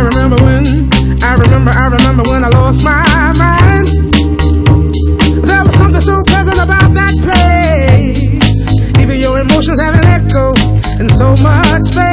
I remember when, I remember, I remember when I lost my mind. There was something so pleasant about that place. Even your emotions have an echo in so much space.